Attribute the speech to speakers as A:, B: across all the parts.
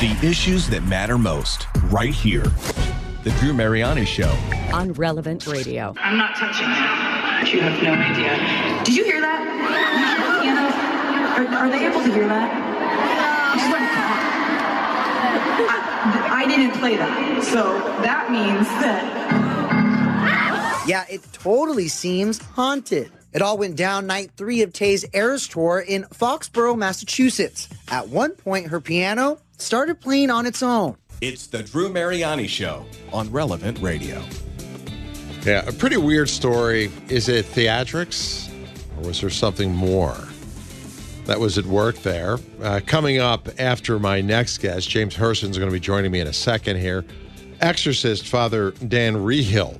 A: The issues that matter most, right here. The Drew Mariani Show.
B: on Relevant Radio.
C: I'm not touching it. You have no idea. Did you hear that? You know, are, are they able to hear that? Just let it come on. I, I didn't play that, so that means that
D: Yeah, it totally seems haunted. It all went down night three of Tay's Eras tour in Foxborough, Massachusetts. At one point, her piano started playing on its own.
A: It's the Drew Mariani Show on Relevant Radio.
E: Yeah, a pretty weird story. Is it theatrics or was there something more that was at work there? Uh, coming up after my next guest, James Hirsen's going to be joining me in a second here. Exorcist Father Dan Reehil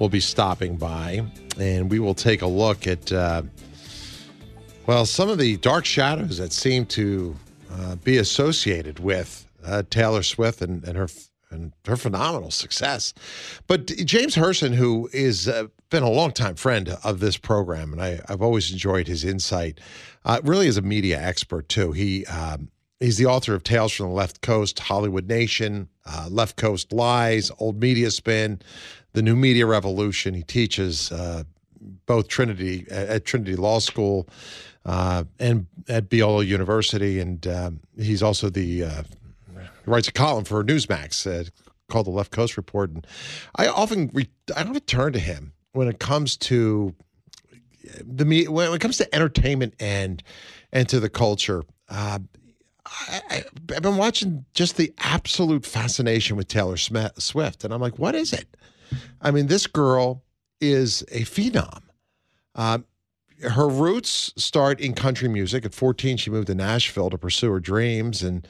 E: will be stopping by, and we will take a look at, uh, well, some of the dark shadows that seem to uh, be associated with uh, Taylor Swift and, and her and her phenomenal success. But James Hirsen, who is uh, been a longtime friend of this program, and I, I've always enjoyed his insight, uh, really is a media expert too. He um, he's the author of Tales from the Left Coast, Hollywood Nation, uh, Left Coast Lies, Old Media Spin, the New Media Revolution. He teaches uh, both Trinity at Trinity Law School uh, and at Biola University, and um, he's also the uh, writes a column for Newsmax uh, called the Left Coast Report, and I often re- I often turn to him when it comes to the me when it comes to entertainment and and to the culture. Uh, I, I've been watching just the absolute fascination with Taylor Swift, and I'm like, what is it? I mean, this girl is a phenom. Uh, her roots start in country music. At 14, she moved to Nashville to pursue her dreams, and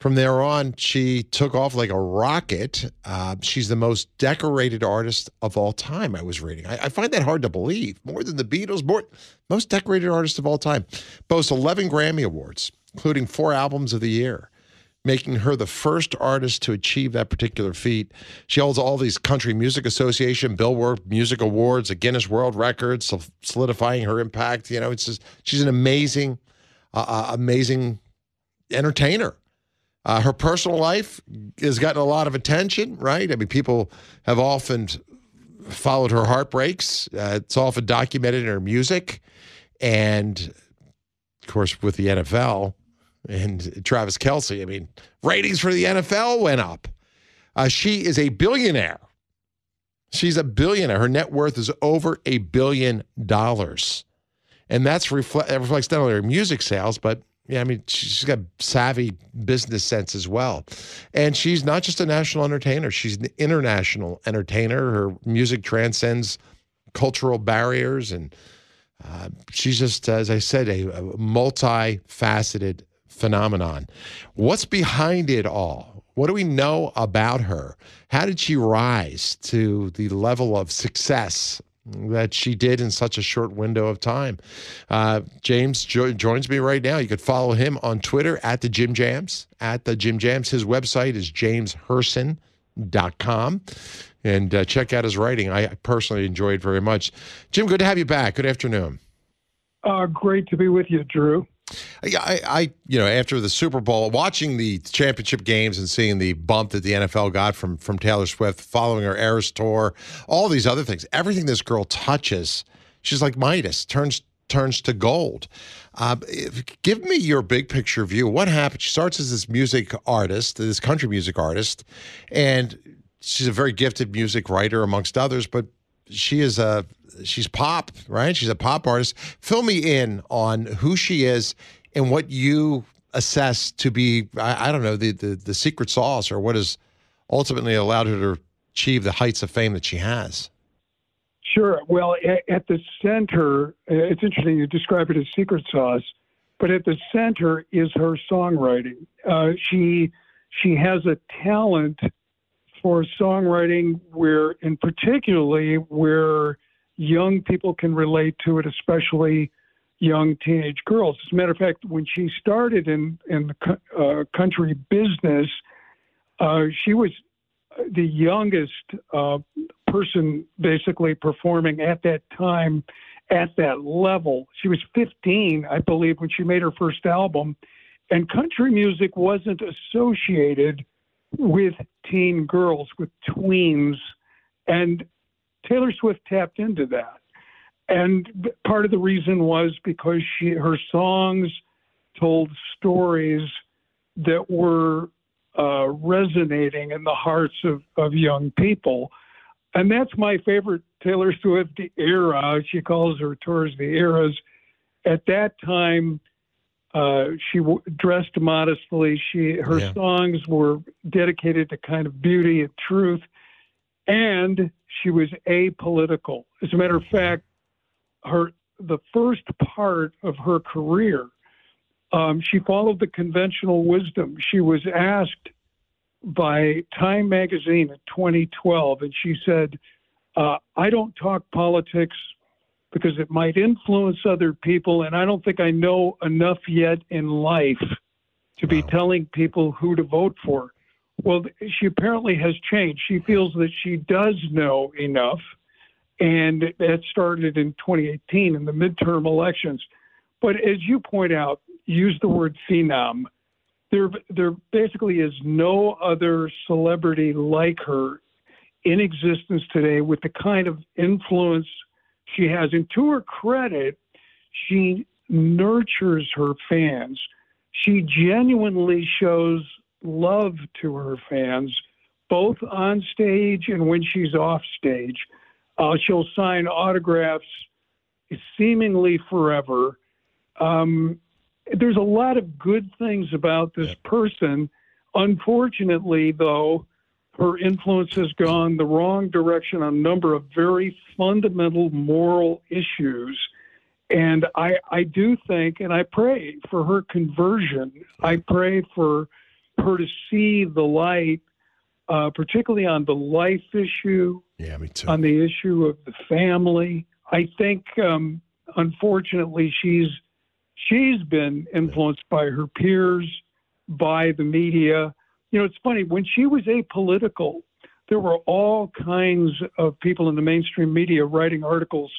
E: from there on, she took off like a rocket. Uh, she's the most decorated artist of all time. I was reading. I, I find that hard to believe. More than the Beatles, more most decorated artist of all time. Boasts 11 Grammy awards, including four albums of the year, making her the first artist to achieve that particular feat. She holds all these Country Music Association, Billboard Music Awards, a Guinness World Records, so solidifying her impact. You know, it's just she's an amazing, uh, uh, amazing entertainer. Uh, her personal life has gotten a lot of attention, right? I mean, people have often followed her heartbreaks. Uh, it's often documented in her music. And of course, with the NFL and Travis Kelce, I mean, ratings for the NFL went up. Uh, she is a billionaire. She's a billionaire. Her net worth is over a billion dollars. And that's reflect, that reflects not only her music sales, but yeah, I mean, she's got savvy business sense as well. And she's not just a national entertainer, she's an international entertainer. Her music transcends cultural barriers. And uh, she's just, as I said, a, a multifaceted phenomenon. What's behind it all? What do we know about her? How did she rise to the level of success that she did in such a short window of time. Uh, James jo- joins me right now. You could follow him on Twitter at the Jim Jams, at the Jim Jams. His website is jameshirsen.com. And uh, check out his writing. I personally enjoyed very much. Jim, good to have you back. Good afternoon.
F: Uh, great to be with you, Drew.
E: Yeah, I, I, you know, after the Super Bowl, watching the championship games and seeing the bump that the NFL got from from Taylor Swift, following her Eras tour, all these other things, everything this girl touches, she's like Midas, turns turns to gold. Uh, if- give me your big picture view. What happened? She starts as this music artist, this country music artist, and she's a very gifted music writer, amongst others. But she is a she's pop, right? She's a pop artist. Fill me in on who she is and what you assess to be, I, I don't know, the, the the secret sauce or what has ultimately allowed her to achieve the heights of fame that she has.
F: Sure. Well, at, the center, uh, it's interesting you describe it as secret sauce, but at the center is her songwriting. Uh, she she has a talent for songwriting where, and particularly where young people can relate to it, especially young teenage girls. As a matter of fact, when she started in in the uh, country business, uh, she was the youngest uh, person basically performing at that time at that level. She was 15, I believe, when she made her first album, and country music wasn't associated with teen girls, with tweens, and Taylor Swift tapped into that. And part of the reason was because she her songs told stories that were uh, resonating in the hearts of, of young people. And that's my favorite Taylor Swift era. She calls her tours the eras. At that time, uh, she w- dressed modestly. She her
E: Yeah.
F: songs were dedicated to kind of beauty and truth, and she was apolitical. As a matter of fact, her the first part of her career, um, she followed the conventional wisdom. She was asked by Time Magazine in 2012, and she said, uh, "I don't talk politics." Because it might influence other people, and I don't think I know enough yet in life to be telling people who to vote for. Well, she apparently has changed. She feels that she does know enough, and that started in 2018 in the midterm elections. But as you point out, use the word phenom. There, there basically is no other celebrity like her in existence today with the kind of influence she has. And to her credit, she nurtures her fans. She genuinely shows love to her fans, both on stage and when she's off stage. Uh, she'll sign autographs seemingly forever. Um, there's a lot of good things about this person. Unfortunately, though, her influence has gone the wrong direction on a number of very fundamental moral issues. And I, I do think, and I pray for her conversion. I pray for her to see the light, uh, particularly on the life issue,
E: Yeah, me too.
F: on the issue of the family. I think, um, unfortunately, she's she's been influenced by her peers, by the media. You know, it's funny when she was apolitical. There were all kinds of people in the mainstream media writing articles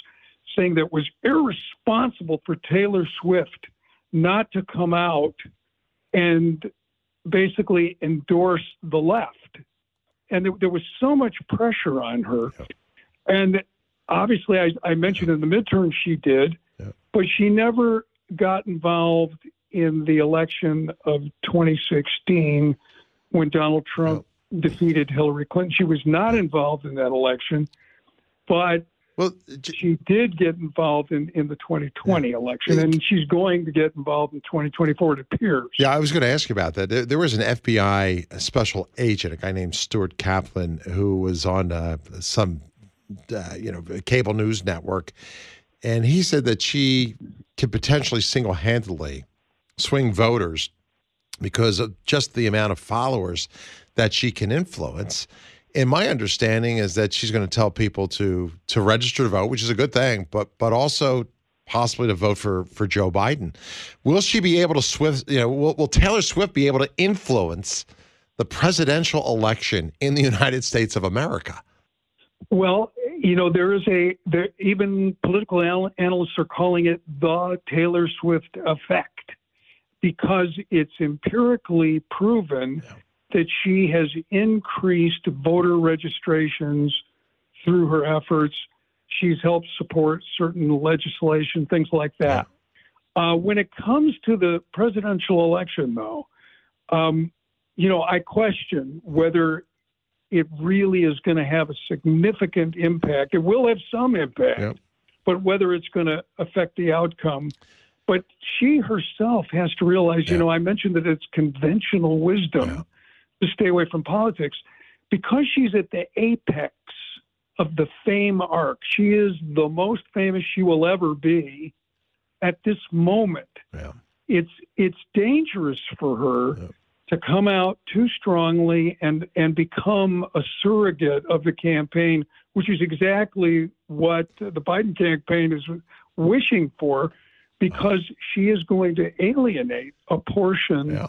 F: saying that it was irresponsible for Taylor Swift not to come out and basically endorse the left. And there, there was so much pressure on her. And obviously, I, I mentioned in the midterm she did, but she never got involved in the election of 2016 when Donald Trump defeated Hillary Clinton. She was not involved in that election, but
E: well,
F: she did get involved in, in the 2020 election, and she's going to get involved in 2024, it appears.
E: Yeah, I was going to ask you about that. There, there was an FBI special agent, a guy named Stuart Kaplan, who was on uh, some, uh, you know, cable news network, and he said that she could potentially single-handedly swing voters because of just the amount of followers that she can influence. And my understanding is that she's going to tell people to to register to vote, which is a good thing, but but also possibly to vote for for Joe Biden. Will she be able to Swift? You know, will, will Taylor Swift be able to influence the presidential election in the United States of America?
F: Well, you know, there is a there, even political analysts are calling it the Taylor Swift effect because it's empirically proven that she has increased voter registrations through her efforts. She's helped support certain legislation, things like that. Uh, when it comes to the presidential election, though, um, you know, I question whether it really is going to have a significant impact. It will have some impact, but whether it's going to affect the outcome. But she herself has to realize, you know, I mentioned that it's conventional wisdom to stay away from politics. Because she's at the apex of the fame arc. She is the most famous she will ever be at this moment. It's it's dangerous for her to come out too strongly and and become a surrogate of the campaign, which is exactly what the Biden campaign is wishing for, because she is going to alienate a portion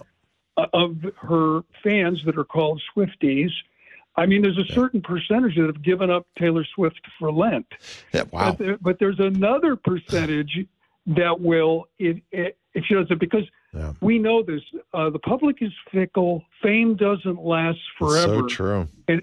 F: of her fans that are called Swifties. I mean, there's a certain percentage that have given up Taylor Swift for Lent.
E: Yeah,
F: But, there, but there's another percentage that will, it, it, if she does it, because
E: Yeah.
F: We know this. Uh, the public is fickle. Fame doesn't last forever.
E: So true.
F: And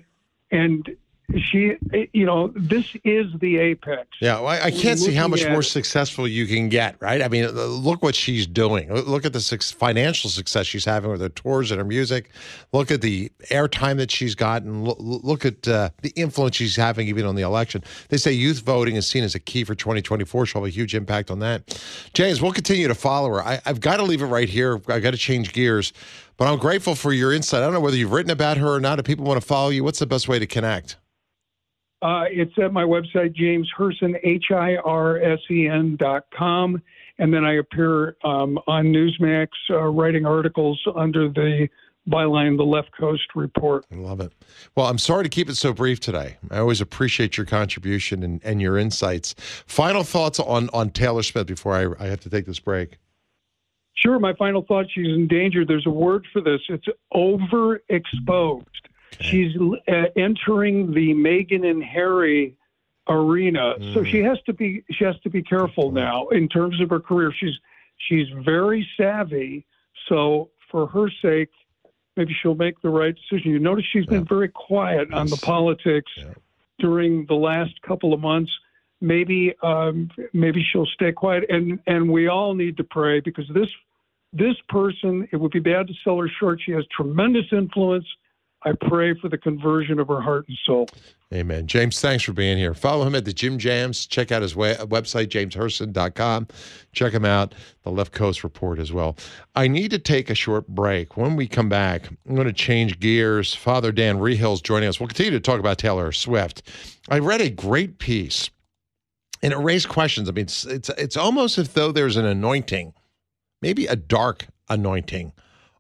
F: and she, you know, this is the apex.
E: Yeah, well, I, I can't see how much more
F: it.
E: successful you can get, right? I mean, uh, look what she's doing. Look at the financial success she's having with her tours and her music. Look at the airtime that she's gotten. Look, look at uh, the influence she's having even on the election. They say youth voting is seen as a key for 2024. She'll have a huge impact on that. James, we'll continue to follow her. I, I've got to leave it right here. I've got to change gears, but I'm grateful for your insight. I don't know whether you've written about her or not. If people want to follow you, what's the best way to connect?
F: Uh, it's at my website, James Hirsen, H I R S E N dot com. And then I appear um, on Newsmax uh, writing articles under the byline, The Left Coast Report.
E: I love it. Well, I'm sorry to keep it so brief today. I always appreciate your contribution and, and your insights. Final thoughts on, on Taylor Smith before I, I have to take this break.
F: Sure, my final thought she's in danger. There's a word for this it's overexposed. She's uh, entering the Meghan and Harry arena, so she has to be she has to be careful now in terms of her career. She's she's very savvy, so for her sake, maybe she'll make the right decision. You notice she's been very quiet on the politics
E: Yeah.
F: during the last couple of months. Maybe um, maybe she'll stay quiet, and and we all need to pray because this this person it would be bad to sell her short. She has tremendous influence. I pray for the conversion of her heart and soul.
E: Amen. James, thanks for being here. Follow him at the Jim Jams. Check out his we- website, jameshirsen.com. Check him out, the Left Coast Report as well. I need to take a short break. When we come back, I'm going to change gears. Father Dan Reehil's joining us. We'll continue to talk about Taylor Swift. I read a great piece, and it raised questions. I mean, it's, it's, it's almost as though there's an anointing, maybe a dark anointing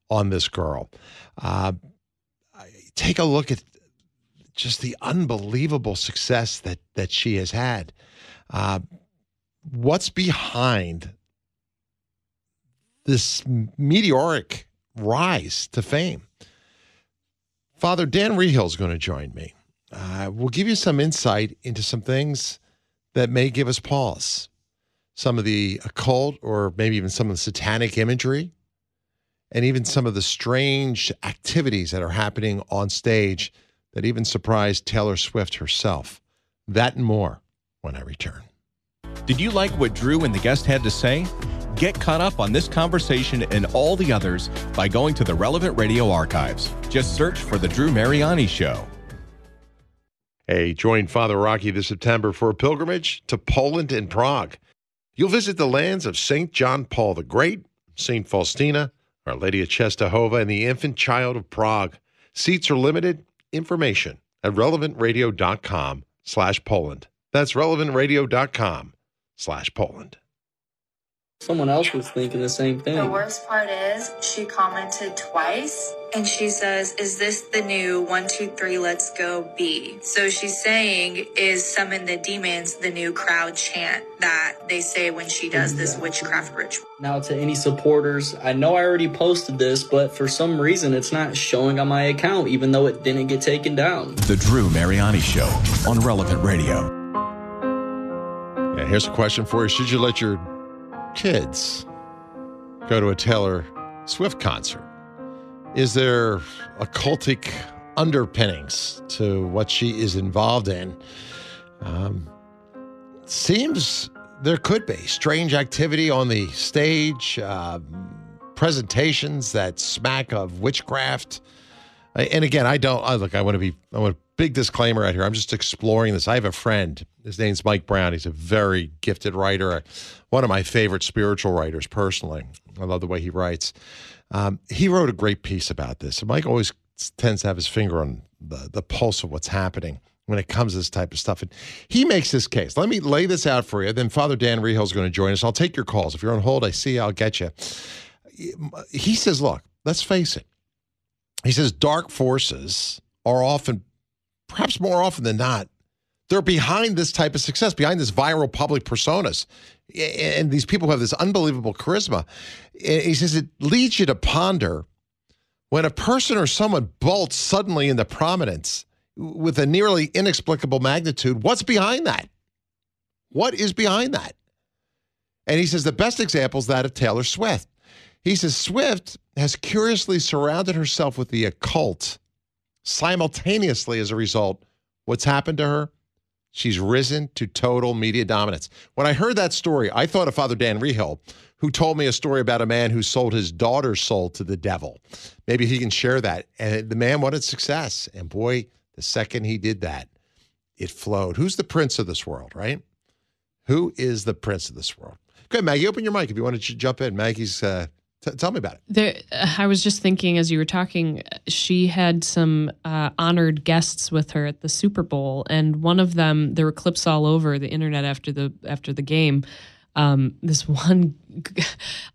E: on this girl. Uh, take a look at just the unbelievable success that that she has had. Uh, what's behind this meteoric rise to fame? Father Dan Reehil is going to join me. Uh, we'll give you some insight into some things that may give us pause. Some of the occult, or maybe even some of the satanic imagery, and even some of the strange activities that are happening on stage that even surprised Taylor Swift herself. That and more when I return.
A: Did you like what Drew and the guest had to say? Get caught up on this conversation and all the others by going to the relevant radio archives. Just search for The Drew Mariani Show.
E: Hey, join Father Rocky this September for a pilgrimage to Poland and Prague. You'll visit the lands of St. John Paul the Great, St. Faustina, Our Lady of Czestochowa, and the infant child of Prague. Seats are limited. Information at relevantradio.com slash Poland. That's relevantradio.com slash Poland.
G: Someone else was thinking the same thing.
H: The worst part is she commented twice and she says, Is this the new one, two, three, let's go B? So she's saying, Is summon the demons the new crowd chant that they say when she does this witchcraft ritual?
G: Now, to any supporters, I know I already posted this, but for some reason it's not showing on my account, even though it didn't get taken down.
A: The Drew Mariani Show on Relevant Radio.
E: Yeah, here's a question for you. Should you let your kids go to a Taylor Swift concert? Is there occultic underpinnings to what she is involved in? Um, seems there could be strange activity on the stage, uh, presentations that smack of witchcraft. And again, I don't I, look. I want to be. I want a big disclaimer out here. I'm just exploring this. I have a friend. His name's Mike Brown. He's a very gifted writer. One of my favorite spiritual writers, personally. I love the way he writes. Um, he wrote a great piece about this. Mike always tends to have his finger on the, the pulse of what's happening when it comes to this type of stuff. And he makes this case. Let me lay this out for you. Then Father Dan Reehil is going to join us. I'll take your calls. If you're on hold, I see you. I'll get you. He says, look, let's face it. He says dark forces are often, perhaps more often than not, they're behind this type of success, behind this viral public personas. And these people who have this unbelievable charisma. He says it leads you to ponder when a person or someone bolts suddenly into prominence with a nearly inexplicable magnitude, what's behind that? What is behind that? And he says the best example is that of Taylor Swift. He says Swift has curiously surrounded herself with the occult simultaneously as a result. What's happened to her? She's risen to total media dominance. When I heard that story, I thought of Father Dan Reehil, who told me a story about a man who sold his daughter's soul to the devil. Maybe he can share that. And the man wanted success. And boy, the second he did that, it flowed. Who's the prince of this world, right? Who is the prince of this world? Good, Maggie, open your mic if you want to jump in. Maggie's uh, T- tell me about it.
I: There, I was just thinking as you were talking, she had some uh, honored guests with her at the Super Bowl, and one of them, there were clips all over the internet after the after the game. Um, this one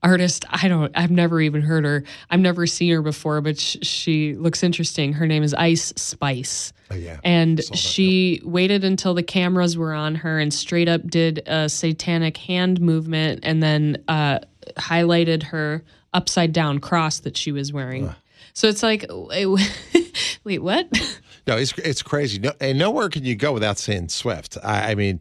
I: artist, I don't, I've never even heard her. I've never seen her before, but sh- she looks interesting. Her name is Ice Spice.
E: Oh, yeah.
I: And she waited until the cameras were on her and straight up did a satanic hand movement and then uh, highlighted her upside down cross that she was wearing. Uh. So it's like, wait, what?
E: No, it's it's crazy. No, and nowhere can you go without seeing Swift. I, I mean,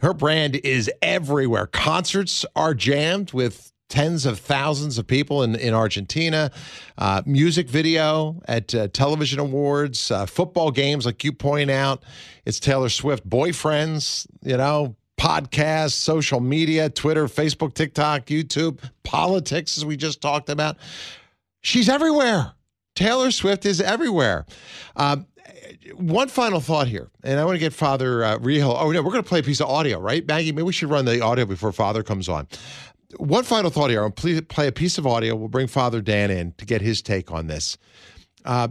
E: her brand is everywhere. Concerts are jammed with tens of thousands of people in, in Argentina, uh, music video at uh, television awards, uh, football games, like you point out. It's Taylor Swift boyfriends, you know, podcasts, social media, Twitter, Facebook, TikTok, YouTube, politics, as we just talked about. She's everywhere. Taylor Swift is everywhere. Um, one final thought here, and I want to get Father uh, Reehil. Oh no, we're going to play a piece of audio, right, Maggie? Maybe we should run the audio before Father comes on. One final thought here. I'll play, play a piece of audio. We'll bring Father Dan in to get his take on this. Uh,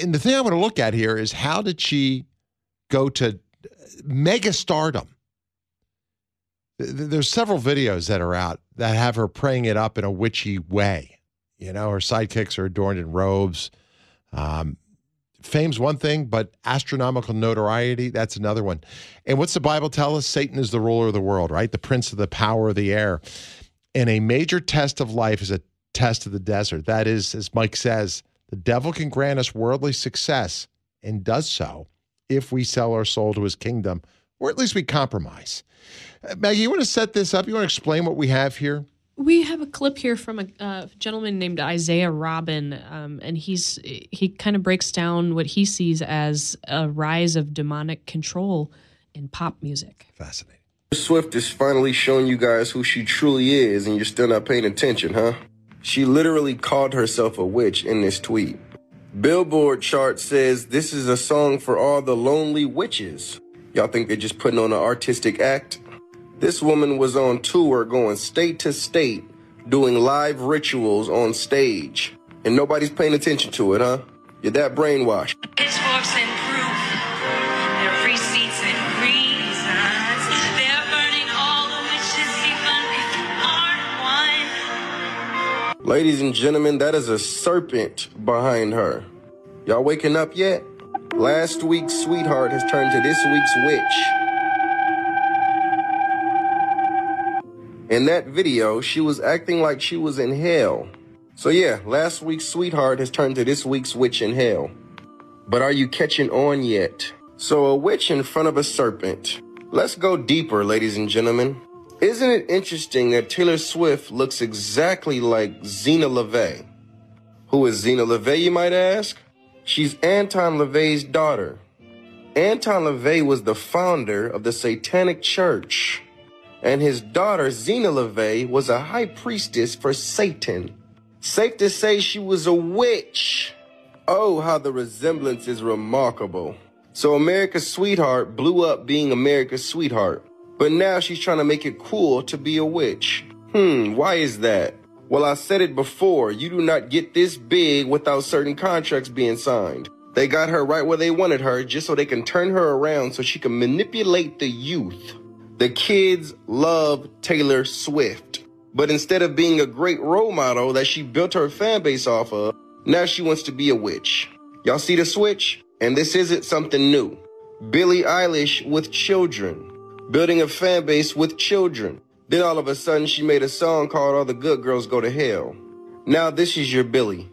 E: and the thing I want to look at here is how did she go to mega stardom? There's several videos that are out that have her praying it up in a witchy way. You know, her sidekicks are adorned in robes. Um, fame's one thing, but astronomical notoriety, that's another one. And what's the Bible tell us? Satan is the ruler of the world, right? The prince of the power of the air. And a major test of life is a test of the desert. That is, as Mike says, the devil can grant us worldly success and does so if we sell our soul to his kingdom, or at least we compromise. Uh, Maggie, you want to set this up? You want to explain what we have here?
I: we have a clip here from a uh, gentleman named Isaiah Robin, um, and he's he kind of breaks down what he sees as a rise of demonic control in pop music.
E: Fascinating.
J: Swift is finally showing you guys who she truly is, and you're still not paying attention, huh? She literally called herself a witch in this tweet. Billboard chart says this is a song for all the lonely witches. Y'all think they're just putting on an artistic act? This woman was on tour going state to state doing live rituals on stage. And nobody's paying attention to it, huh? You're that brainwashed. Ladies and gentlemen, that is a serpent behind her. Y'all waking up yet? Last week's sweetheart has turned to this week's witch. In that video, she was acting like she was in hell. So yeah, last week's sweetheart has turned to this week's witch in hell. But are you catching on yet? So a witch in front of a serpent. Let's go deeper, ladies and gentlemen. Isn't it interesting that Taylor Swift looks exactly like Zeena LaVey? Who is Zeena LaVey, you might ask? She's Anton LaVey's daughter. Anton LaVey was the founder of the Satanic Church and his daughter Zeena LaVey was a high priestess for Satan. Safe to say she was a witch. Oh, how the resemblance is remarkable. So America's Sweetheart blew up being America's Sweetheart, but now she's trying to make it cool to be a witch. Hmm, why is that? Well, I said it before, you do not get this big without certain contracts being signed. They got her right where they wanted her just so they can turn her around so she can manipulate the youth. The kids love Taylor Swift. But instead of being a great role model that she built her fan base off of, now she wants to be a witch. Y'all see the switch? And this isn't something new. Billie Eilish with children, building a fan base with children. Then all of a sudden she made a song called All the Good Girls Go to Hell. Now this is your Billie.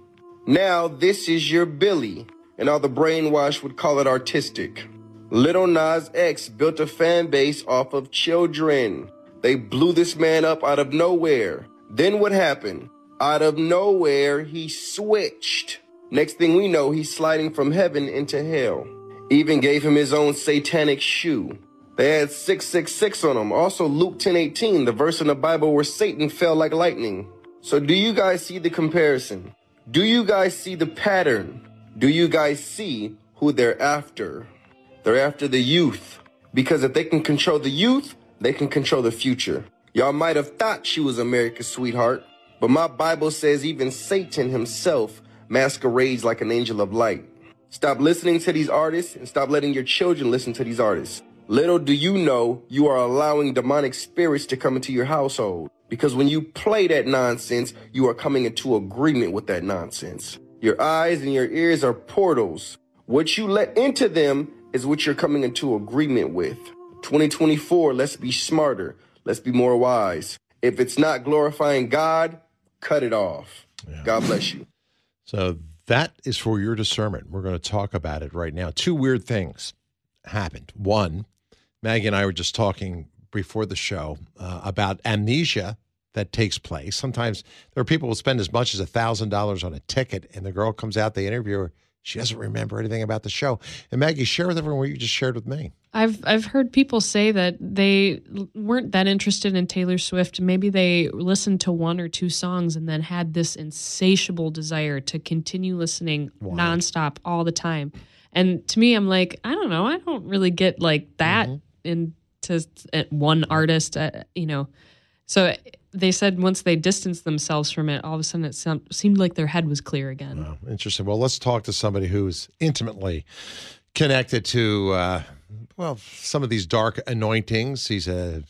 J: Now this is your Billie. And all the brainwash would call it artistic. Lil Nas X built a fan base off of children. They blew this man up out of nowhere. Then what happened? Out of nowhere, he switched. Next thing we know, he's sliding from heaven into hell. Even gave him his own satanic shoe. They had 666 on them. Also, Luke 10:18, the verse in the Bible where Satan fell like lightning. So do you guys see the comparison? Do you guys see the pattern? Do you guys see who they're after? They're after the youth. Because if they can control the youth, they can control the future. Y'all might have thought she was America's sweetheart, but my Bible says even Satan himself masquerades like an angel of light. Stop listening to these artists and stop letting your children listen to these artists. Little do you know you are allowing demonic spirits to come into your household. Because when you play that nonsense, you are coming into agreement with that nonsense. Your eyes and your ears are portals. What you let into them is what you're coming into agreement with. 2024, let's be smarter. Let's be more wise. If it's not glorifying God, cut it off. God bless you.
E: So that is for your discernment. We're going to talk about it right now. Two weird things happened. One, Maggie and I were just talking before the show uh, about amnesia that takes place. Sometimes there are people who spend as much as $1,000 on a ticket, and the girl comes out, they interview her. She doesn't remember anything about the show. And Maggie, share with everyone what you just shared with me.
I: I've I've heard people say that they weren't that interested in Taylor Swift. Maybe they listened to one or two songs and then had this insatiable desire to continue listening nonstop all the time. And to me, I'm like, I don't know, I don't really get like that into one artist, uh, you know. So they said once they distanced themselves from it, all of a sudden it sound, seemed like their head was clear again.
E: Interesting. Well, let's talk to somebody who's intimately connected to, uh, well, some of these dark anointings. He's a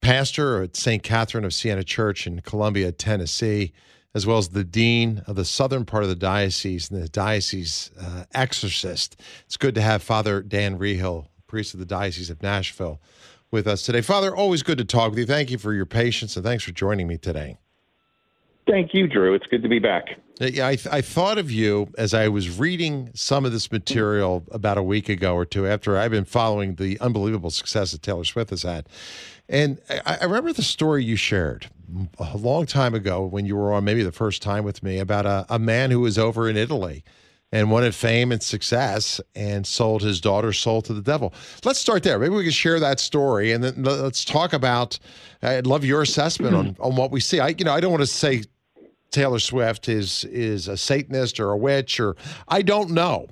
E: pastor at St. Catherine of Siena Church in Columbia, Tennessee, as well as the dean of the southern part of the diocese and the diocese uh, exorcist. It's good to have Father Dan Reehil, priest of the Diocese of Nashville, with us today. Father, always good to talk with you. Thank you for your patience and thanks for joining me today.
K: Thank you, Drew. It's good to be back.
E: Uh, Yeah, I, I thought of you as I was reading some of this material about a week ago or two after I've been following the unbelievable success that Taylor Swift has had. And I, I remember the story you shared a long time ago when you were on maybe the first time with me about a, a man who was over in Italy and wanted fame and success and sold his daughter's soul to the devil. Let's start there. Maybe we can share that story and then let- let's talk about. I'd love your assessment on, on what we see. I you know I don't want to say Taylor Swift is is a Satanist or a witch or I don't know.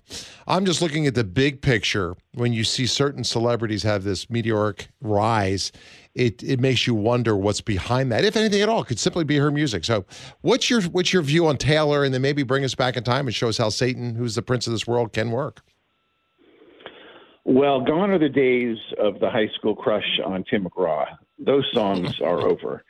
E: I'm just looking at the big picture. When you see certain celebrities have this meteoric rise, it it makes you wonder what's behind that, if anything at all. It could simply be her music. So, what's your what's your view on Taylor, and then maybe bring us back in time and show us how Satan, who's the prince of this world, can work.
K: Well, gone are the days of the high school crush on Tim McGraw. Those songs are over.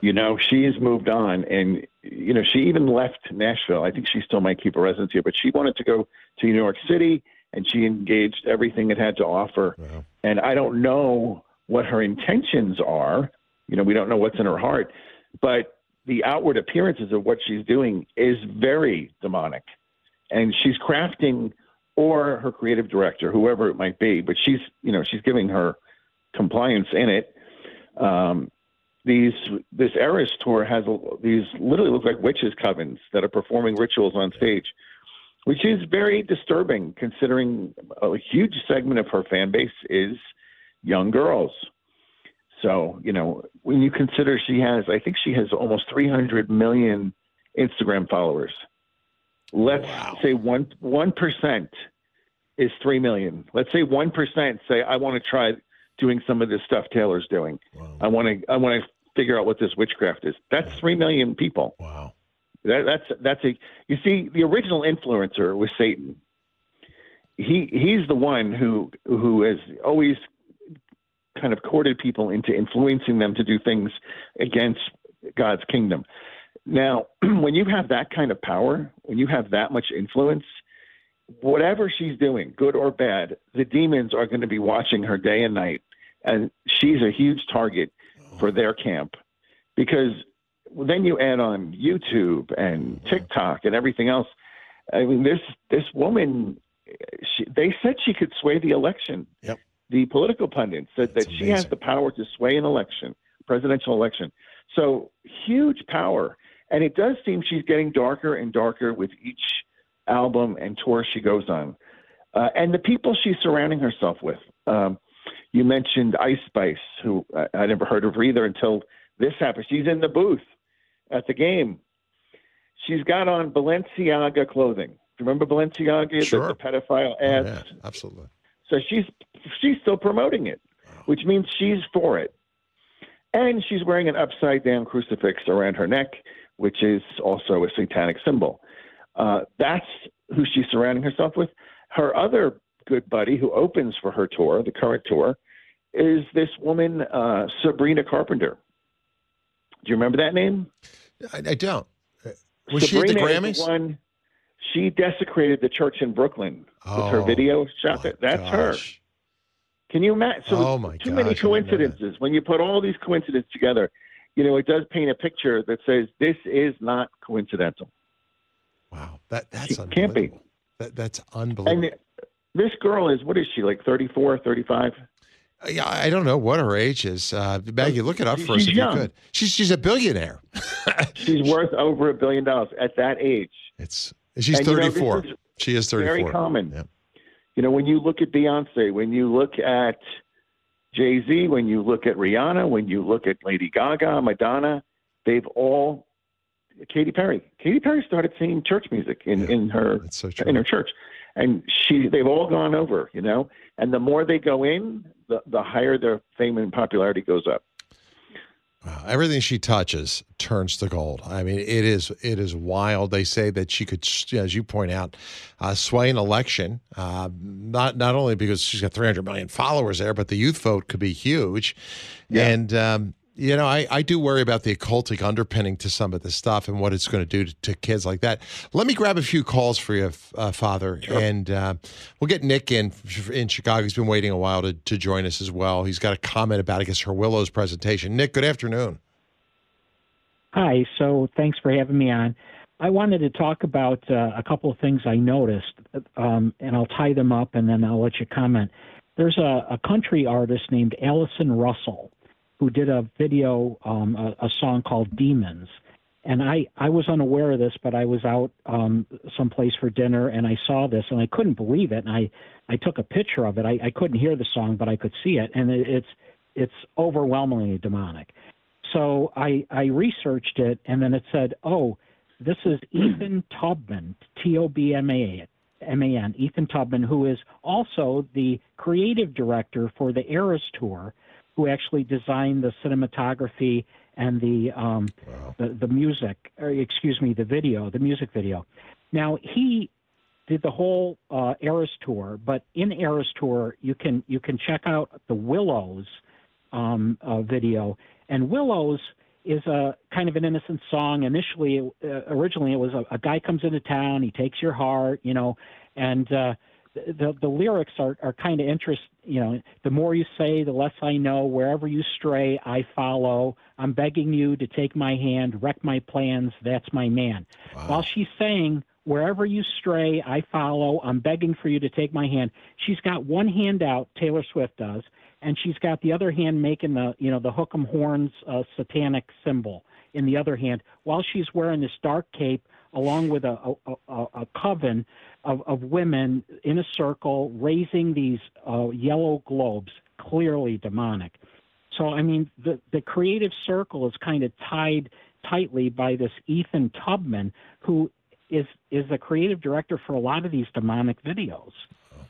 K: You know, she's moved on, and you know, she even left Nashville. I think she still might keep a residence here, but she wanted to go to New York City, and she engaged everything it had to offer. And I don't know what her intentions are. You know, we don't know what's in her heart, but the outward appearances of what she's doing is very demonic, and she's crafting or her creative director, whoever it might be, but she's you know she's giving her compliance in it. Um, these this Eras tour has a, these literally look like witches covens that are performing rituals on stage, which is very disturbing considering a huge segment of her fan base is young girls. So you know when you consider she has, I think she has almost 300 million Instagram followers. Let's say one one percent is three million. Let's say one percent say I want to try doing some of this stuff Taylor's doing. I want to I want to figure out what this witchcraft is. That's three million people.
E: Wow.
K: That, that's that's a you see the original influencer was Satan. He he's the one who who has always kind of courted people into influencing them to do things against God's kingdom. Now, when you have that kind of power, when you have that much influence, whatever she's doing, good or bad, the demons are going to be watching her day and night. And she's a huge target for their camp because then you add on YouTube and TikTok and everything else. I mean, this this woman, she, they said she could sway the election.
E: Yep.
K: The political pundits said that she has the power to sway an election, presidential election. So huge power. And it does seem she's getting darker and darker with each album and tour she goes on. Uh, and the people she's surrounding herself with. Um, you mentioned Ice Spice, who I, I never heard of her either until this happened. She's in the booth at the game. She's got on Balenciaga clothing. Do you remember Balenciaga,
E: Sure.
K: the, pedophile
E: Oh,
K: ads?
E: yeah, absolutely.
K: So she's she's still promoting it, which means she's for it. And she's wearing an upside down crucifix around her neck, which is also a satanic symbol. Uh, that's who she's surrounding herself with. Her other good buddy, who opens for her tour, the current tour, is this woman uh, Sabrina Carpenter. Do you remember that name?
E: I, I don't. Uh, Was she at the
K: is
E: Grammys?
K: the one. She desecrated the church in Brooklyn with her
E: Oh,
K: video shot. That that's her. Can you imagine? So
E: Oh, my
K: too many
E: gosh, I didn't know that.
K: coincidences. When you put all these coincidences together, you know it does paint a picture that says this is not coincidental.
E: Wow, that that's
K: It can't be.
E: That, that's unbelievable.
K: And this girl is what is she like 34, 35?
E: Yeah, I don't know what her age is. Uh, Maggie, look it up for us if
K: young.
E: you could. She's she's a billionaire.
K: She's worth over a billion dollars at that age.
E: It's she's
K: And, you know,
E: 34.
K: is
E: she is 34.
K: Very common.
E: Yeah.
K: You know, when you look at Beyonce, when you look at Jay Z, when you look at Rihanna, when you look at Lady Gaga, Madonna, they've all. Katy Perry. Katy Perry started singing church music in, in her
E: so
K: in her church, and she they've all gone over. You know, and the more they go in, the the higher their fame and popularity goes up.
E: Wow, everything she touches turns to gold. I mean, it is it is wild. They say that she could, as you point out, uh, sway an election. Uh, not not only because she's got 300 million followers there, but the youth vote could be huge. And um, you know, I, I do worry about the occultic underpinning to some of this stuff and what it's going to do to, to kids like that. Let me grab a few calls for you, uh, Father, and uh, we'll get Nick in in Chicago. He's been waiting a while to, to join us as well. He's got a comment about, I guess, her Willows presentation. Nick, good afternoon.
L: Hi, so thanks for having me on. I wanted to talk about uh, a couple of things I noticed, um, and I'll tie them up and then I'll let you comment. There's a, a country artist named Allison Russell who did a video, um, a, a song called Demons. And I, I was unaware of this, but I was out um, someplace for dinner and I saw this and I couldn't believe it. And I, I took a picture of it. I, I couldn't hear the song, but I could see it. And it, it's, it's overwhelmingly demonic. So I, I researched it, and then it said, oh, this is Ethan Tobman, T O B M A M A N, Ethan Tobman, who is also the creative director for the Eras Tour, who actually designed the cinematography and the um, the, the music, or excuse me, the video, the music video. Now he did the whole uh, Eras Tour, but in Eras Tour you can you can check out the Willows um, uh, video, and Willows is a kind of an innocent song. Initially, uh, originally it was a, a guy comes into town, he takes your heart, you know, and uh, the the lyrics are are kind of interest. You know, the more you say, the less I know. Wherever you stray, I follow. I'm begging you to take my hand, wreck my plans. That's my man. While she's saying. Wherever you stray, I follow. I'm begging for you to take my hand. She's got one hand out, Taylor Swift does, and she's got the other hand making the you know the hook 'em horns uh, satanic symbol in the other hand while she's wearing this dark cape along with a a, a, coven of, of women in a circle raising these uh, yellow globes clearly demonic. So i mean the the creative circle is kind of tied tightly by this ethan tobman who is is the creative director for a lot of these demonic videos.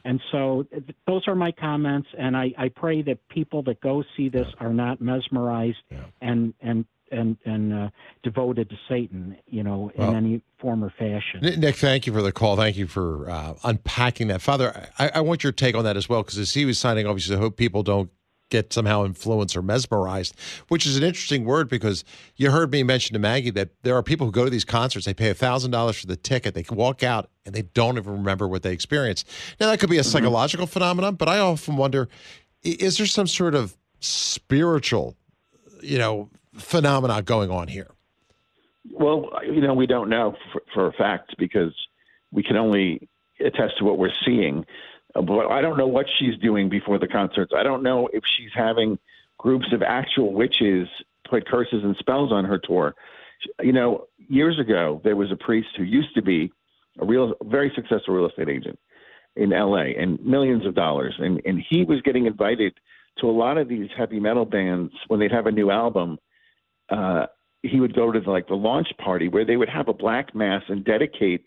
L: And so those are my comments, and I, I pray that people that go see this are not mesmerized and and and and uh, devoted to Satan, you know, in
E: Well-
L: any form or fashion.
E: Nick, thank you for the call. Thank you for uh, unpacking that. Father, I, I want your take on that as well, because as he was signing, obviously, I hope people don't get somehow influenced or mesmerized, which is an interesting word because you heard me mention to Maggie that there are people who go to these concerts, they pay $1,000 for the ticket, they can walk out and they don't even remember what they experienced. Now, that could be a psychological phenomenon, but I often wonder is there some sort of spiritual, you know, phenomena going on here?
K: Well, you know, we don't know for, for a fact because we can only attest to what we're seeing. Uh, But I don't know what she's doing before the concerts. I don't know if she's having groups of actual witches put curses and spells on her tour. You know, years ago there was a priest who used to be a real, very successful real estate agent in L.A. and millions of dollars, and and he was getting invited to a lot of these heavy metal bands when they'd have a new album. Uh, he would go to the, like the launch party where they would have a black mass and dedicate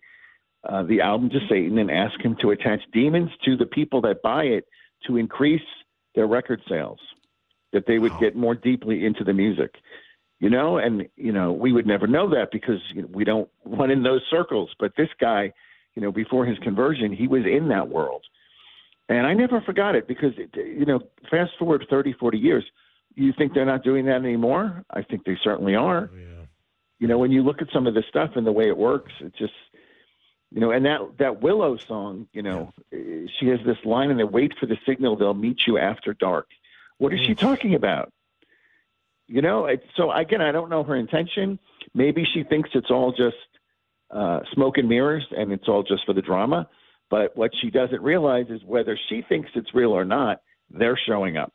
K: uh, the album to Satan and ask him to attach demons to the people that buy it to increase their record sales, that they would get more deeply into the music. You know, and you know we would never know that because you know, we don't run in those circles. But this guy, you know, before his conversion, he was in that world, and I never forgot it because it, you know, fast forward 30, 40 years, you think they're not doing that anymore? I think they certainly are. You know, when you look at some of the stuff and the way it works, it just you know, and that that Willow song, you know, eh, she has this line in there: "Wait for the signal; they'll meet you after dark." What is she talking about? You know, it, so again, I don't know her intention. Maybe she thinks it's all just uh, smoke and mirrors, and it's all just for the drama. But what she doesn't realize is whether she thinks it's real or not, they're showing up.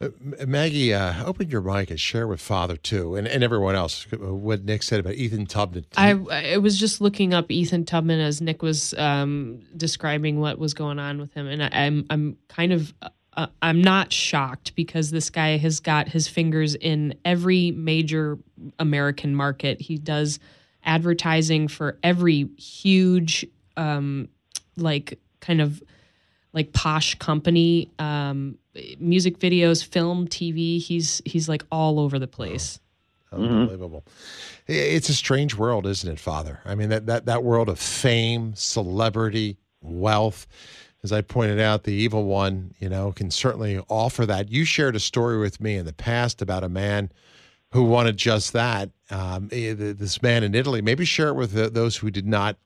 E: Uh, Maggie, uh, open your mic and share with Father too, and, and everyone else uh, what Nick said about Ethan Tobman.
I: I I was just looking up Ethan Tobman as Nick was um, describing what was going on with him, and I, I'm I'm kind of uh, I'm not shocked because this guy has got his fingers in every major American market. He does advertising for every huge um, like kind of like posh company um music videos film tv he's he's like all over the place
E: Unbelievable. It's a strange world, isn't it, Father? I mean, that, that, that world of fame, celebrity, wealth. As I pointed out, the evil one, you know, can certainly offer that. You shared a story with me in the past about a man who wanted just that. Um, eh, this man in Italy. Maybe share it with uh, those who did not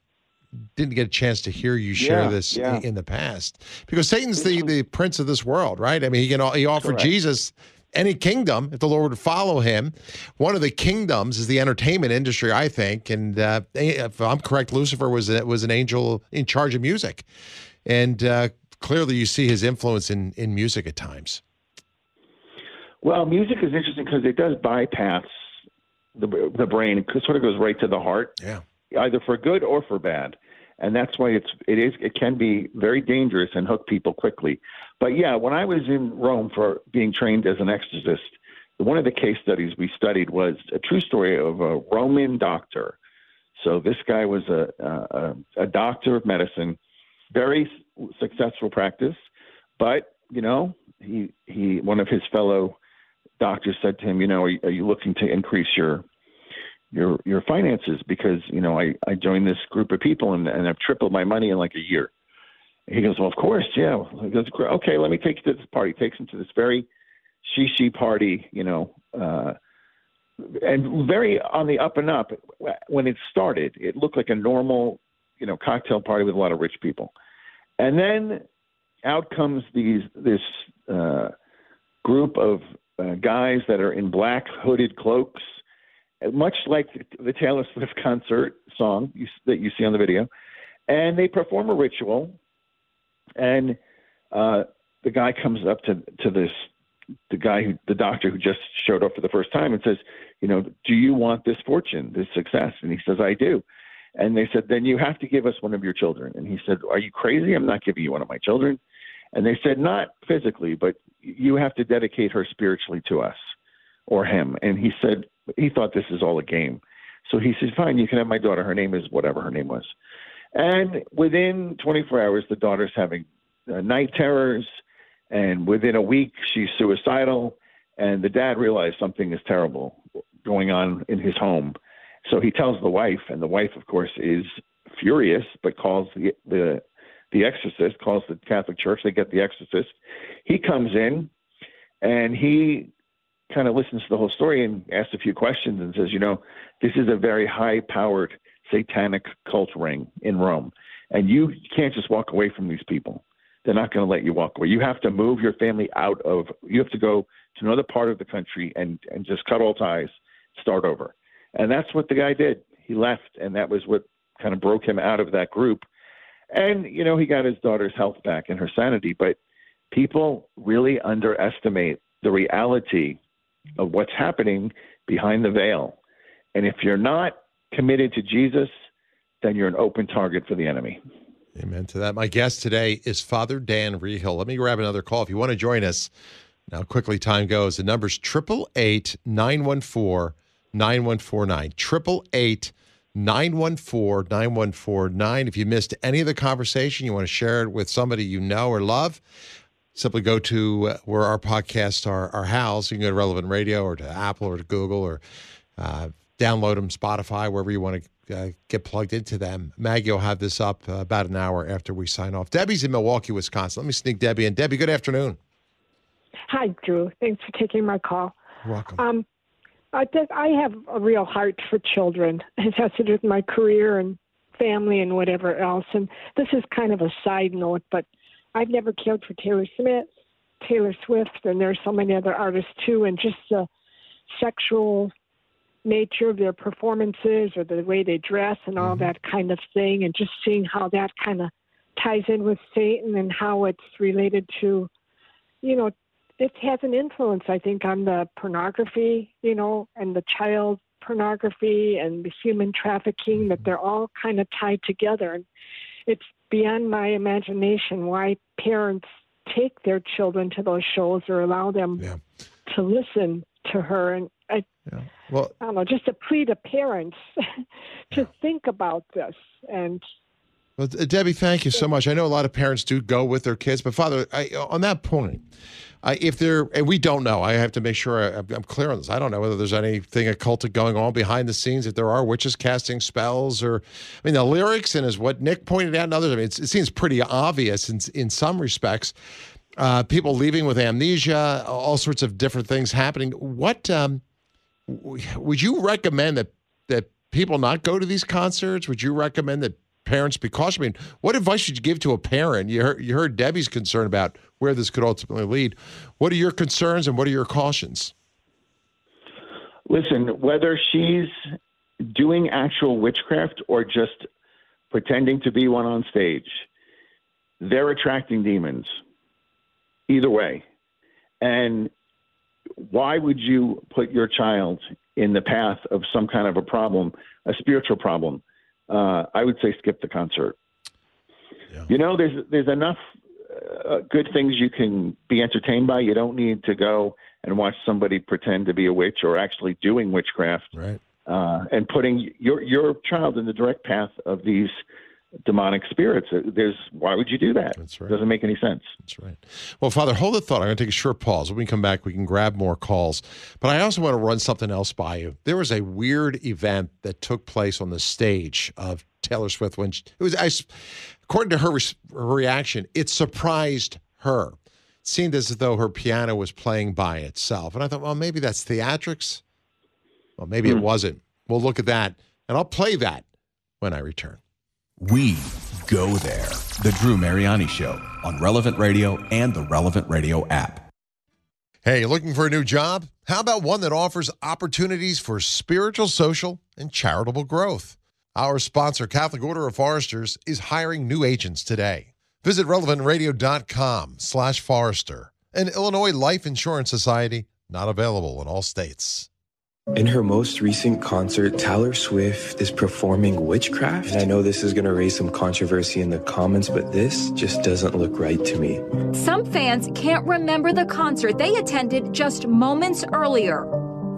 E: didn't get a chance to hear you share
K: Yeah,
E: this
K: yeah.
E: in the past because Satan's the the prince of this world, right? I mean, he can he offered
K: Correct.
E: Jesus any kingdom if the Lord would follow him. One of the kingdoms is the entertainment industry, I think, and uh, if I'm correct, Lucifer was a, was an angel in charge of music, and uh, clearly you see his influence in in music at times.
K: Well, music is interesting because it does bypass the the brain. It sort of goes right to the heart.
E: Yeah.
K: Either for good or for bad, and that's why it's it is it can be very dangerous and hook people quickly. But yeah, when I was in Rome for being trained as an exorcist, one of the case studies we studied was a true story of a Roman doctor. So this guy was a a, a doctor of medicine, very successful practice, but you know he he one of his fellow doctors said to him, you know, are are you looking to increase your your your finances? Because you know, I I joined this group of people and and I've tripled my money in like a year. He goes, well, of course, yeah. He goes, okay, let me take you to this party. Takes him to this very she party, you know, uh, and very on the up and up. When it started, it looked like a normal, you know, cocktail party with a lot of rich people, and then out comes these this uh, group of uh, guys that are in black hooded cloaks, much like the Taylor Swift concert song you, that you see on the video, and they perform a ritual, and uh, the guy comes up to to this the guy who the doctor who just showed up for the first time and says, you know, do you want this fortune, this success? And he says, I do. And they said, then you have to give us one of your children. And he said, are you crazy? I'm not giving you one of my children. And they said, not physically, but you have to dedicate her spiritually to us or him. And he said, he thought this is all a game. So he said, fine, you can have my daughter. Her name is whatever her name was. And within 24 hours, the daughter's having uh, night terrors. And within a week, she's suicidal. And the dad realized something is terrible going on in his home. So he tells the wife, and the wife, of course, is furious, but calls the the the exorcist, calls the Catholic Church. They get the exorcist. He comes in, and he kind of listens to the whole story and asks a few questions and says, you know, this is a very high-powered satanic cult ring in Rome, and you can't just walk away from these people. They're not going to let you walk away. You have to move your family out of. You have to go to another part of the country and and just cut all ties, start over. And that's what the guy did. He left, and that was what kind of broke him out of that group. And you know, he got his daughter's health back and her sanity. But people really underestimate the reality of what's happening behind the veil. And if you're not committed to Jesus, then you're an open target for the enemy.
E: Amen to that. My guest today is Father Dan Reehil. Let me grab another call. If you want to join us, now quickly time goes. The number's 888 914 9149. 888 914 9149. If you missed any of the conversation, you want to share it with somebody you know or love, simply go to uh, where our podcasts are, are housed. You can go to Relevant Radio or to Apple or to Google or uh, download them, Spotify, wherever you want to uh, get plugged into them. Maggie will have this up uh, about an hour after we sign off. Debbie's in Milwaukee, Wisconsin. Let me sneak Debbie in. Debbie, good afternoon.
M: Hi, Drew. Thanks for taking my call.
E: You're welcome.
M: Um, I, think I have a real heart for children. It has to do with my career and family and whatever else. And this is kind of a side note, but I've never cared for Taylor Smith, Taylor Swift, and there's so many other artists too, and just the sexual nature of their performances or the way they dress and all mm-hmm. that kind of thing, and just seeing how that kind of ties in with Satan and how it's related to, you know, it has an influence, I think, on the pornography, you know, and the child pornography and the human trafficking, that mm-hmm. they're all kind of tied together. And it's beyond my imagination why parents take their children to those shows or allow them to listen to her. And I, yeah.
E: Well,
M: I don't know, just a plea to parents to think about this. And
E: Well, Debbie, thank you so much. I know a lot of parents do go with their kids, but Father, I, on that point, uh, if they're and we don't know, I have to make sure I, I'm clear on this. I don't know whether there's anything occultic going on behind the scenes. If there are witches casting spells, or I mean, the lyrics and as what Nick pointed out, and others. I mean, it seems pretty obvious in in some respects. Uh, people leaving with amnesia, all sorts of different things happening. What um, would you recommend that that people not go to these concerts? Would you recommend that parents be cautious? I mean, what advice should you give to a parent? You heard, you heard Debbie's concern about where this could ultimately lead. What are your concerns and what are your cautions?
K: Listen, whether she's doing actual witchcraft or just pretending to be one on stage, they're attracting demons. Either way. And why would you put your child in the path of some kind of a problem, a spiritual problem? Uh, I would say skip the concert. You know, there's there's enough uh, good things you can be entertained by. You don't need to go and watch somebody pretend to be a witch or actually doing witchcraft,
E: right?
K: Uh, and putting your your child in the direct path of these demonic spirits. Uh, There's why would you do that? That's right. Doesn't make any sense.
E: That's right. Well, Father, hold the thought. I'm going to take a short pause. When we come back, we can grab more calls. But I also want to run something else by you. There was a weird event that took place on the stage of Taylor Swift when she, it was, I, according to her, res- her reaction, it surprised her. It seemed as though her piano was playing by itself. And I thought, well, maybe that's theatrics. Well, maybe it wasn't. We'll look at that, and I'll play that when I return.
A: We go there. The Drew Mariani Show on Relevant Radio and the Relevant Radio app.
E: Hey, looking for a new job? How about one that offers opportunities for spiritual, social, and charitable growth? Our sponsor, Catholic Order of Foresters, is hiring new agents today. Visit relevantradio.com slash forester. An Illinois Life Insurance Society, not available in all states.
N: In her most recent concert, Taylor Swift is performing witchcraft. And I know this is going to raise some controversy in the comments, but this just doesn't look right to me.
O: Some fans can't remember the concert they attended just moments earlier.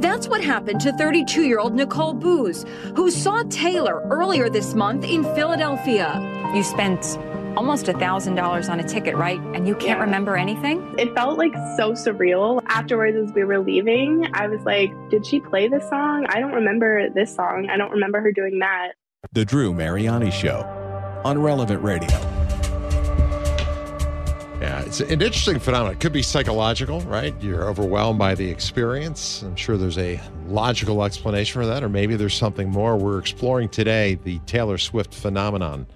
O: That's what happened to 32 year old Nicole Booz, who saw Taylor earlier this month in Philadelphia.
P: You spent almost a thousand dollars on a ticket, right? And you can't remember anything?
Q: It felt like so surreal. Afterwards, as we were leaving, I was like, did she play this song? I don't remember this song. I don't remember her doing that.
A: The Drew Mariani Show on Relevant Radio.
E: Yeah, it's an interesting phenomenon. It could be psychological, right? You're overwhelmed by the experience. I'm sure there's a logical explanation for that, or maybe there's something more. We're exploring today the Taylor Swift phenomenon.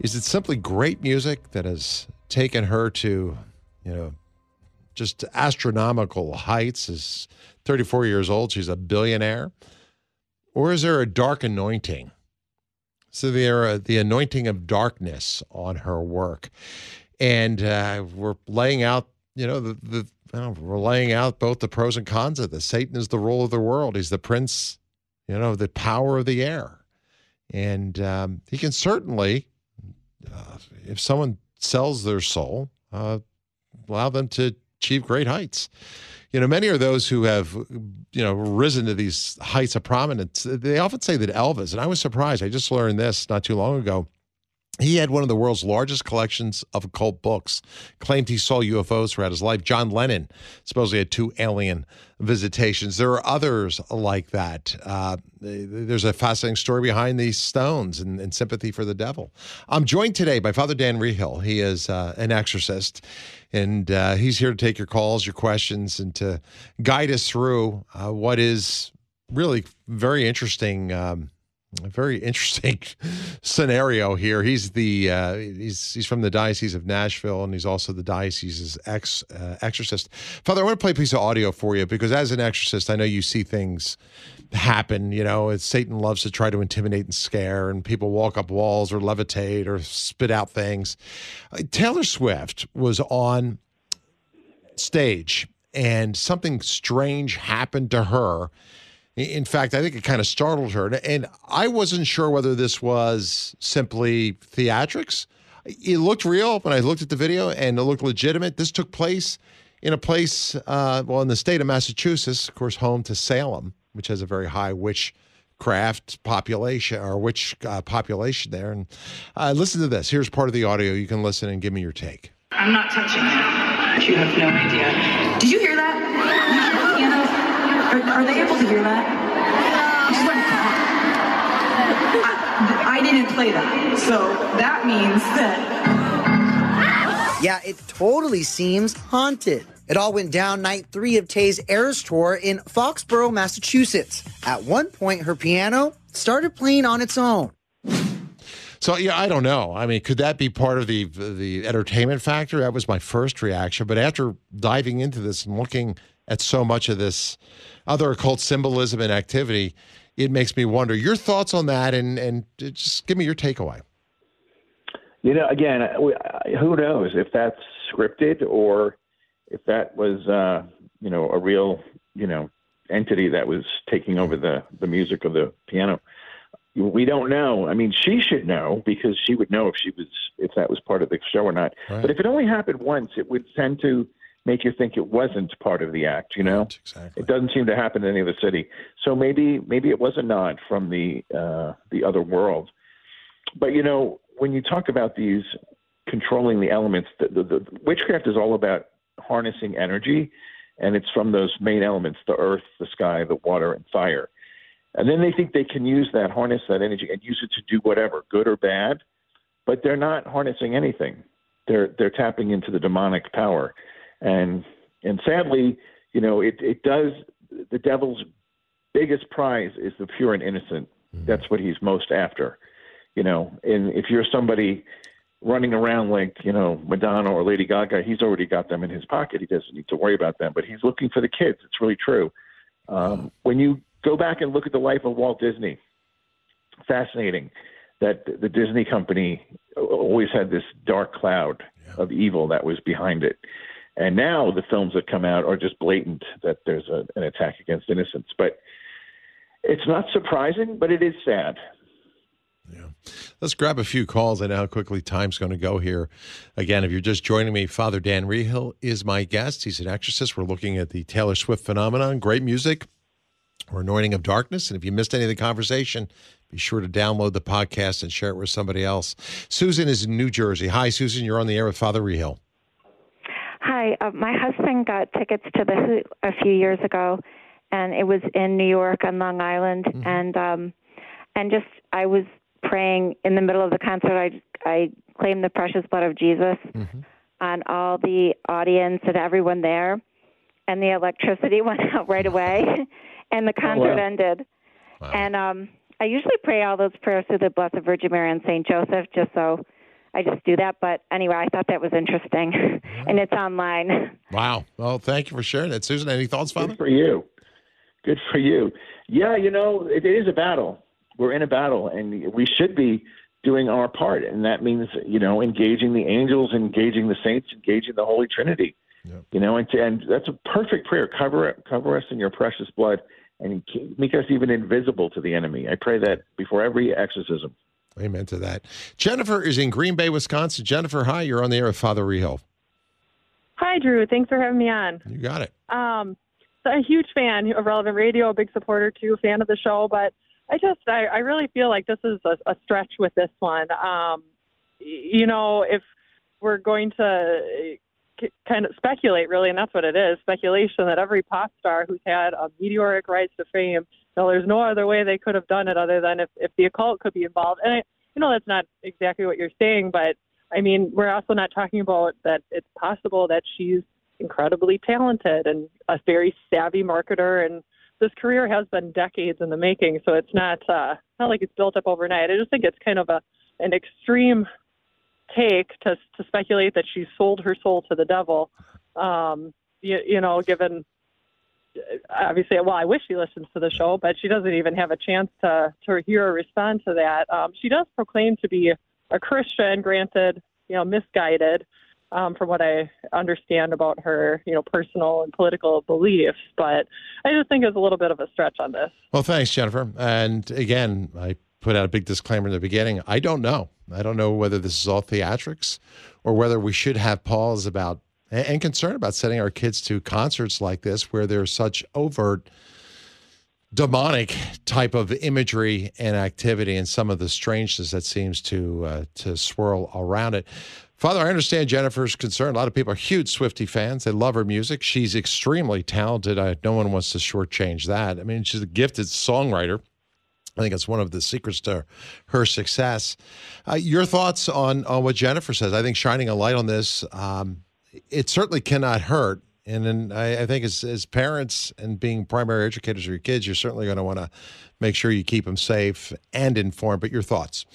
E: Is it simply great music that has taken her to, you know, just astronomical heights? Is 34 years old, she's a billionaire, or is there a dark anointing? So there, uh, the anointing of darkness on her work, and uh, we're laying out you know, the, the we're laying out both the pros and cons of this. Satan is the rule of the world. He's the prince, you know, the power of the air, and um, he can certainly, uh, if someone sells their soul, uh, allow them to achieve great heights. You know, many are those who have, you know, risen to these heights of prominence. They often say that Elvis, and I was surprised. I just learned this not too long ago. He had one of the world's largest collections of occult books. Claimed he saw UFOs throughout his life. John Lennon supposedly had two alien visitations. There are others like that. Uh, there's a fascinating story behind these stones and, and, sympathy for the devil. I'm joined today by Father Dan Reehil. He is uh, an exorcist, and uh, he's here to take your calls, your questions, and to guide us through uh, what is really very interesting. Um, a very interesting scenario here. He's the uh, he's he's from the diocese of Nashville, and he's also the diocese's ex uh, exorcist. Father, I want to play a piece of audio for you because as an exorcist, I know you see things happen. You know, Satan loves to try to intimidate and scare, and people walk up walls or levitate or spit out things. Uh, Taylor Swift was on stage, and something strange happened to her in fact, I think it kind of startled her. And I wasn't sure whether this was simply theatrics. It looked real when I looked at the video and it looked legitimate. This took place in a place, uh, well, in the state of Massachusetts, of course, home to Salem, which has a very high witchcraft population or witch uh, population there. And uh, listen to this. Here's part of the audio. You can listen and give me your take.
C: I'm not touching it. You have no idea. Did you hear that? Are, are they able to hear that? Uh, Just went I, I didn't play that. So that means that.
D: Yeah, it totally seems haunted. It all went down night three of Tay's Eras tour in Foxborough, Massachusetts. At one point, her piano started playing on its own.
E: So yeah, I don't know. I mean, could that be part of the the entertainment factor? That was my first reaction. But after diving into this and looking at so much of this other occult symbolism and activity, it makes me wonder your thoughts on that and, and just give me your takeaway.
K: You know, again, who knows if that's scripted or if that was, uh, you know, a real, you know, entity that was taking over the, the music of the piano. We don't know. I mean, she should know because she would know if she was if that was part of the show or not. Right. But if it only happened once, it would tend to make you think it wasn't part of the act. You know,
E: right, exactly.
K: It doesn't seem to happen in any other city. So maybe maybe it was a nod from the uh, the other world. But you know, when you talk about these controlling the elements, the, the, the witchcraft is all about harnessing energy, and it's from those main elements: the earth, the sky, the water, and fire. And then they think they can use that, harness that energy, and use it to do whatever, good or bad. But they're not harnessing anything. They're they're tapping into the demonic power and and sadly, you know, it it does. The devil's biggest prize is the pure and innocent. Mm-hmm. That's what he's most after. You know, and if you're somebody running around like you know Madonna or Lady Gaga, he's already got them in his pocket. He doesn't need to worry about them. But he's looking for the kids. It's really true. Um, when you go back and look at the life of Walt Disney, fascinating that the Disney company always had this dark cloud yeah. of evil that was behind it. And now the films that come out are just blatant that there's a, an attack against innocence. But it's not surprising, but it is sad.
E: Yeah. Let's grab a few calls. I know how quickly time's going to go here. Again, if you're just joining me, Father Dan Reehil is my guest. He's an exorcist. We're looking at the Taylor Swift phenomenon. Great music or Anointing of Darkness. And if you missed any of the conversation, be sure to download the podcast and share it with somebody else. Susan is in New Jersey. Hi, Susan. You're on the air with Father Reehil.
R: Hi, uh, my husband got tickets to the Hoot a few years ago, and it was in New York on Long Island, mm-hmm. and um, and just I was praying in the middle of the concert. I I claimed the precious blood of Jesus mm-hmm. on all the audience and everyone there, and the electricity went out right away, and the concert oh, wow. ended. Wow. And um, I usually pray all those prayers to the Blessed Virgin Mary and Saint Joseph, just so I just do that. But anyway, I thought that was interesting, and it's online.
E: Wow. Well, thank you for sharing that, Susan. Any thoughts, Father?
K: Good for you. Good for you. Yeah, you know, it is a battle. We're in a battle, and we should be doing our part, and that means you know engaging the angels, engaging the saints, engaging the Holy Trinity. You know, and, and that's a perfect prayer. Cover cover us in your precious blood and make us even invisible to the enemy. I pray that before every exorcism.
E: Amen to that. Jennifer is in Green Bay, Wisconsin. Jennifer, hi. You're on the air with Father Reehil.
S: Hi, Drew. Thanks for having me on.
E: You got it.
S: Um, so a huge fan of Relevant Radio, a big supporter too, fan of the show. But I just, I, I really feel like this is a, a stretch with this one. Um, you know, if we're going to kind of speculate, really, and that's what it is speculation that every pop star who's had a meteoric rise to fame, no, there's no other way they could have done it other than if, if the occult could be involved. And I, you know, that's not exactly what you're saying, but I mean, we're also not talking about that it's possible that she's incredibly talented and a very savvy marketer and this career has been decades in the making so it's not uh not like it's built up overnight i just think it's kind of a an extreme take to to speculate that she sold her soul to the devil um you, you know given obviously well i wish she listens to the show but she doesn't even have a chance to to hear or respond to that um she does proclaim to be a christian granted you know misguided um, from what I understand about her, you know, personal and political beliefs. But I just think it's a little bit of a stretch on this.
E: Well, thanks, Jennifer. And again, I put out a big disclaimer in the beginning. I don't know. I don't know whether this is all theatrics or whether we should have pause about and and concern about sending our kids to concerts like this where there's such overt demonic type of imagery and activity and some of the strangeness that seems to uh, to swirl around it. Father, I understand Jennifer's concern. A lot of people are huge Swiftie fans. They love her music. She's extremely talented. I, no one wants to shortchange that. I mean, she's a gifted songwriter. I think it's one of the secrets to her success. Uh, your thoughts on on what Jennifer says? I think shining a light on this, um, it certainly cannot hurt. And then I, I think as as parents and being primary educators of your kids, you're certainly going to want to make sure you keep them safe and informed. But your thoughts?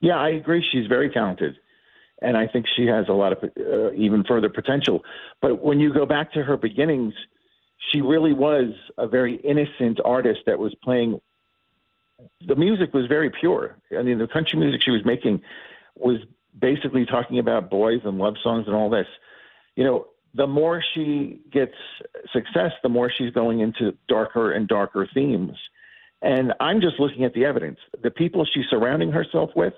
K: Yeah, I agree. She's very talented, and I think she has a lot of uh, even further potential. But when you go back to her beginnings, she really was a very innocent artist that was playing. The music was very pure. I mean, the country music she was making was basically talking about boys and love songs and all this. You know, the more she gets success, the more she's going into darker and darker themes. And I'm just looking at the evidence. The people she's surrounding herself with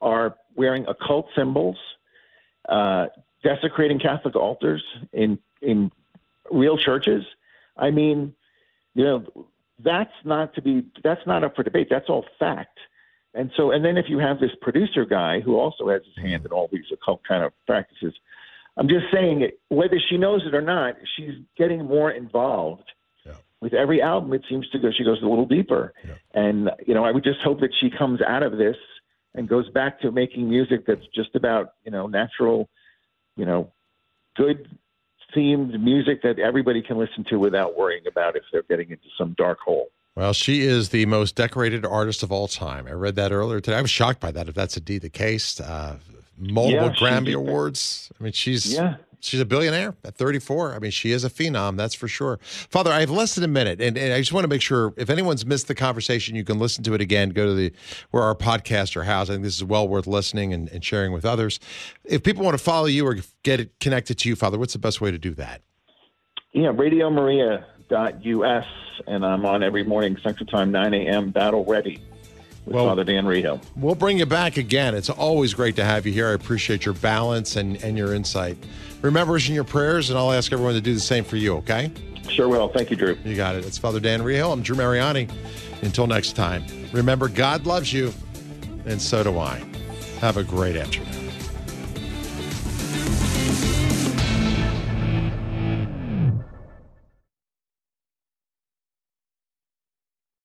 K: are wearing occult symbols, uh, desecrating Catholic altars in in real churches. I mean, you know, that's not to be that's not up for debate. That's all fact. And so, and then if you have this producer guy who also has his hand in all these occult kind of practices, I'm just saying, whether she knows it or not, she's getting more involved. With every album, it seems to go. She goes a little deeper, and you know, I would just hope that she comes out of this and goes back to making music that's just about you know natural, you know, good themed music that everybody can listen to without worrying about if they're getting into some dark hole.
E: Well, she is the most decorated artist of all time. I read that earlier today. I was shocked by that. If that's indeed the case, uh, multiple
K: Yeah,
E: Grammy awards. I mean, she's
K: Yeah.
E: she's a billionaire at 34. I mean, she is a phenom, that's for sure. Father, I have less than a minute, and, and I just want to make sure if anyone's missed the conversation, you can listen to it again. Go to the where our podcast are housed. I think this is well worth listening and, and sharing with others. If people want to follow you or get connected to you, Father, what's the best way to do that?
K: Yeah, radiomaria.us, and I'm on every morning Central Time, 9 a.m. Battle Ready with
E: Well-
K: Father Dan Reehil.
E: We'll bring you back again. It's always great to have you here. I appreciate your balance and, and your insight. Remember us in your prayers, and I'll ask everyone to do the same for you, okay?
K: Sure will. Thank you, Drew.
E: You got it. It's Father Dan Reehil. I'm Drew Mariani. Until next time, remember, God loves you, and so do I. Have a great afternoon.